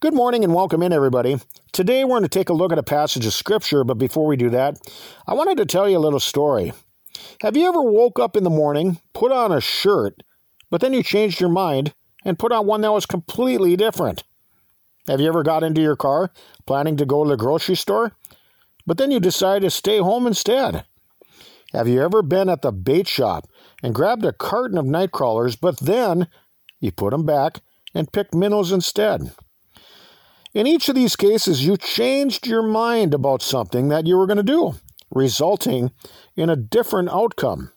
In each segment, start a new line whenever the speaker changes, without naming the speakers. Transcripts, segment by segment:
Good morning and welcome in, everybody. Today we're going to take a look at a passage of Scripture, but before we do that, I wanted to tell you a little story. Have you ever woke up in the morning, put on a shirt, but then you changed your mind and put on one that was completely different? Have you ever got into your car planning to go to the grocery store, but then you decide to stay home instead? Have you ever been at the bait shop and grabbed a carton of night crawlers, but then you put them back and picked minnows instead? In each of these cases, you changed your mind about something that you were going to do, resulting in a different outcome.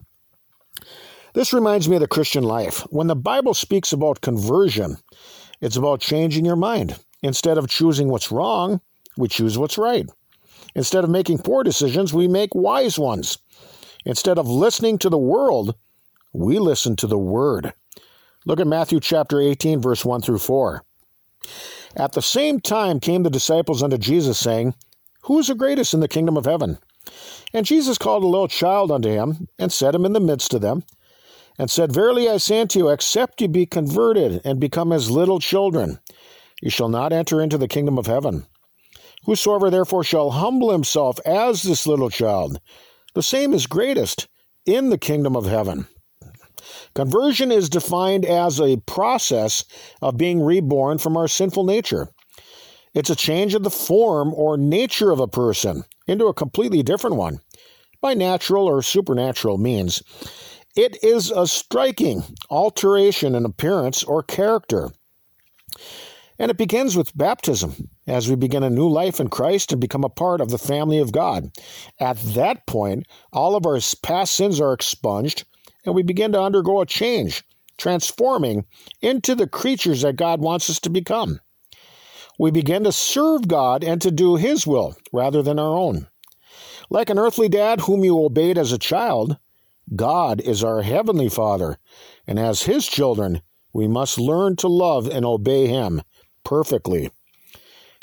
This reminds me of the Christian life. When the Bible speaks about conversion, it's about changing your mind. Instead of choosing what's wrong, we choose what's right. Instead of making poor decisions, we make wise ones. Instead of listening to the world, we listen to the Word. Look at Matthew chapter 18, verse 1 through 4. At the same time came the disciples unto Jesus, saying, Who is the greatest in the kingdom of heaven? And Jesus called a little child unto him, and set him in the midst of them, and said, Verily I say unto you, except ye be converted and become as little children, ye shall not enter into the kingdom of heaven. Whosoever therefore shall humble himself as this little child, the same is greatest in the kingdom of heaven. Conversion is defined as a process of being reborn from our sinful nature. It's a change of the form or nature of a person into a completely different one by natural or supernatural means. It is a striking alteration in appearance or character. And it begins with baptism as we begin a new life in Christ and become a part of the family of God. At that point, all of our past sins are expunged and we begin to undergo a change, transforming into the creatures that God wants us to become. We begin to serve God and to do His will rather than our own. Like an earthly dad whom you obeyed as a child, God is our heavenly Father, and as His children, we must learn to love and obey Him perfectly.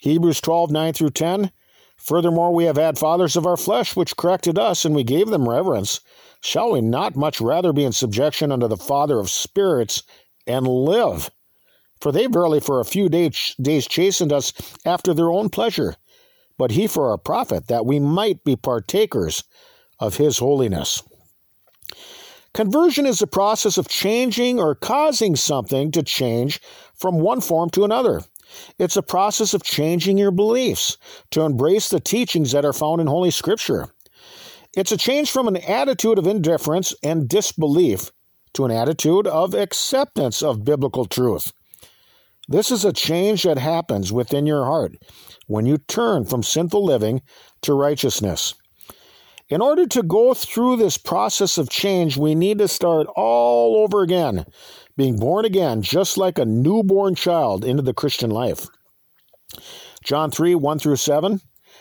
Hebrews 12 9 through 10. Furthermore, we have had fathers of our flesh which corrected us, and we gave them reverence. Shall we not much rather be in subjection unto the Father of spirits and live? For they verily for a few days, days chastened us after their own pleasure, but he for our profit, that we might be partakers of his holiness. Conversion is the process of changing or causing something to change from one form to another. It's a process of changing your beliefs to embrace the teachings that are found in Holy Scripture. It's a change from an attitude of indifference and disbelief to an attitude of acceptance of biblical truth. This is a change that happens within your heart when you turn from sinful living to righteousness. In order to go through this process of change, we need to start all over again, being born again, just like a newborn child into the Christian life. John 3 1 through 7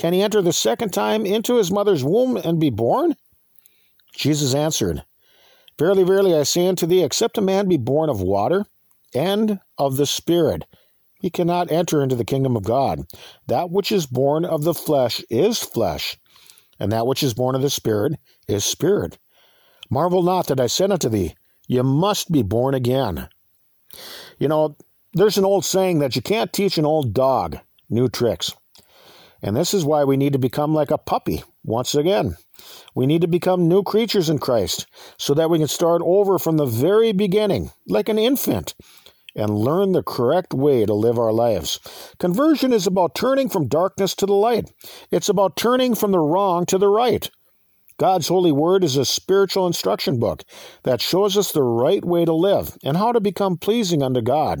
Can he enter the second time into his mother's womb and be born? Jesus answered, Verily, verily, I say unto thee, except a man be born of water and of the Spirit, he cannot enter into the kingdom of God. That which is born of the flesh is flesh, and that which is born of the Spirit is spirit. Marvel not that I said unto thee, You must be born again. You know, there's an old saying that you can't teach an old dog new tricks. And this is why we need to become like a puppy once again. We need to become new creatures in Christ so that we can start over from the very beginning, like an infant, and learn the correct way to live our lives. Conversion is about turning from darkness to the light, it's about turning from the wrong to the right. God's holy word is a spiritual instruction book that shows us the right way to live and how to become pleasing unto God.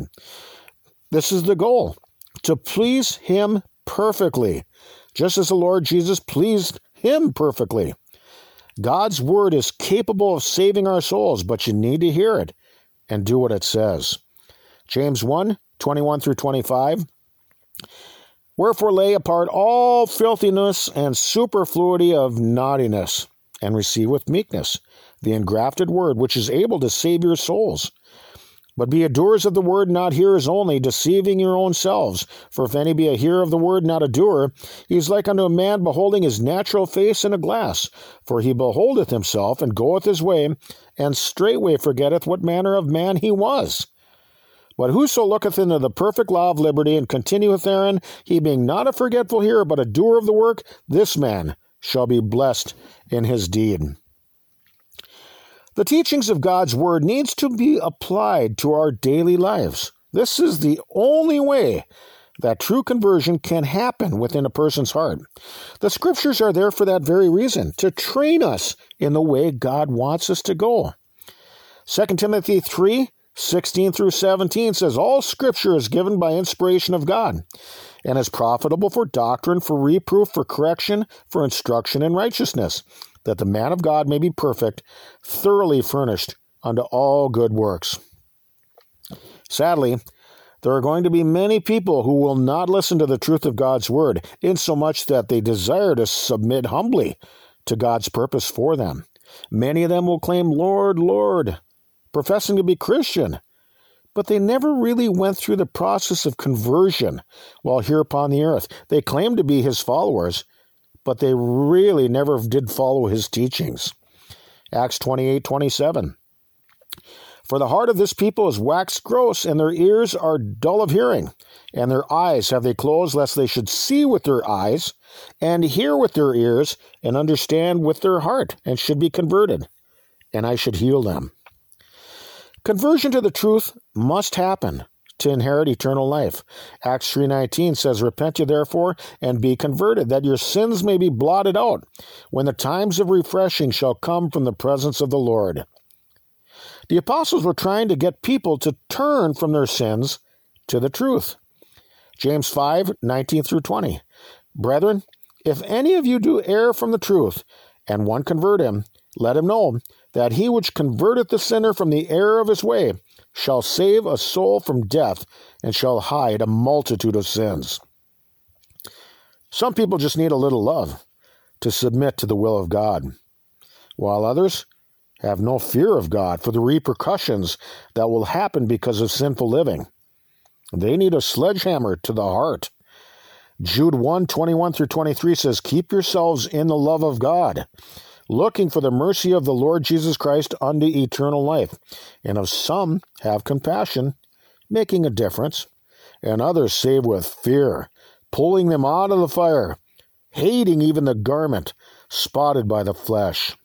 This is the goal to please Him perfectly, just as the Lord Jesus pleased him perfectly. God's word is capable of saving our souls, but you need to hear it and do what it says. James 1 21 through 25. Wherefore lay apart all filthiness and superfluity of naughtiness, and receive with meekness the engrafted word, which is able to save your souls. But be doers of the word, not hearers only, deceiving your own selves. For if any be a hearer of the word, not a doer, he is like unto a man beholding his natural face in a glass. For he beholdeth himself, and goeth his way, and straightway forgetteth what manner of man he was. But whoso looketh into the perfect law of liberty, and continueth therein, he being not a forgetful hearer, but a doer of the work, this man shall be blessed in his deed. The teachings of God's Word needs to be applied to our daily lives. This is the only way that true conversion can happen within a person's heart. The scriptures are there for that very reason, to train us in the way God wants us to go. 2 Timothy 3 16 through 17 says, All scripture is given by inspiration of God and is profitable for doctrine, for reproof, for correction, for instruction in righteousness, that the man of God may be perfect, thoroughly furnished unto all good works. Sadly, there are going to be many people who will not listen to the truth of God's word, insomuch that they desire to submit humbly to God's purpose for them. Many of them will claim, Lord, Lord, professing to be Christian, but they never really went through the process of conversion while here upon the earth. They claim to be his followers, but they really never did follow his teachings. Acts 28 27. For the heart of this people is waxed gross, and their ears are dull of hearing, and their eyes have they closed, lest they should see with their eyes, and hear with their ears, and understand with their heart, and should be converted, and I should heal them. Conversion to the truth must happen to inherit eternal life. Acts 3:19 says, "Repent ye therefore and be converted, that your sins may be blotted out, when the times of refreshing shall come from the presence of the Lord." The apostles were trying to get people to turn from their sins to the truth. James 5:19 through 20. Brethren, if any of you do err from the truth, and one convert him, let him know that he which converteth the sinner from the error of his way shall save a soul from death and shall hide a multitude of sins. Some people just need a little love to submit to the will of God, while others have no fear of God for the repercussions that will happen because of sinful living. They need a sledgehammer to the heart. Jude 1 21 through 23 says, Keep yourselves in the love of God looking for the mercy of the Lord Jesus Christ unto eternal life. And of some have compassion, making a difference, and others save with fear, pulling them out of the fire, hating even the garment spotted by the flesh.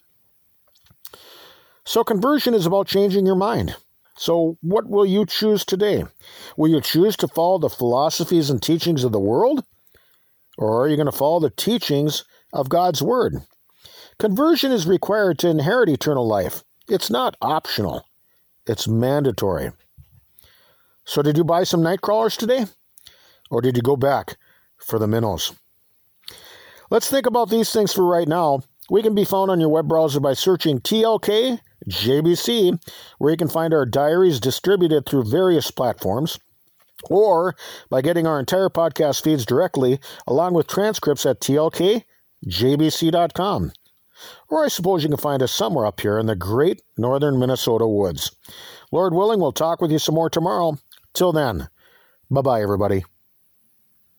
So, conversion is about changing your mind. So, what will you choose today? Will you choose to follow the philosophies and teachings of the world? Or are you going to follow the teachings of God's Word? Conversion is required to inherit eternal life. It's not optional, it's mandatory. So, did you buy some night crawlers today? Or did you go back for the minnows? Let's think about these things for right now. We can be found on your web browser by searching TLK JBC, where you can find our diaries distributed through various platforms, or by getting our entire podcast feeds directly, along with transcripts at tlkjbc.com. Or I suppose you can find us somewhere up here in the great northern Minnesota woods. Lord willing, we'll talk with you some more tomorrow. Till then, bye bye, everybody.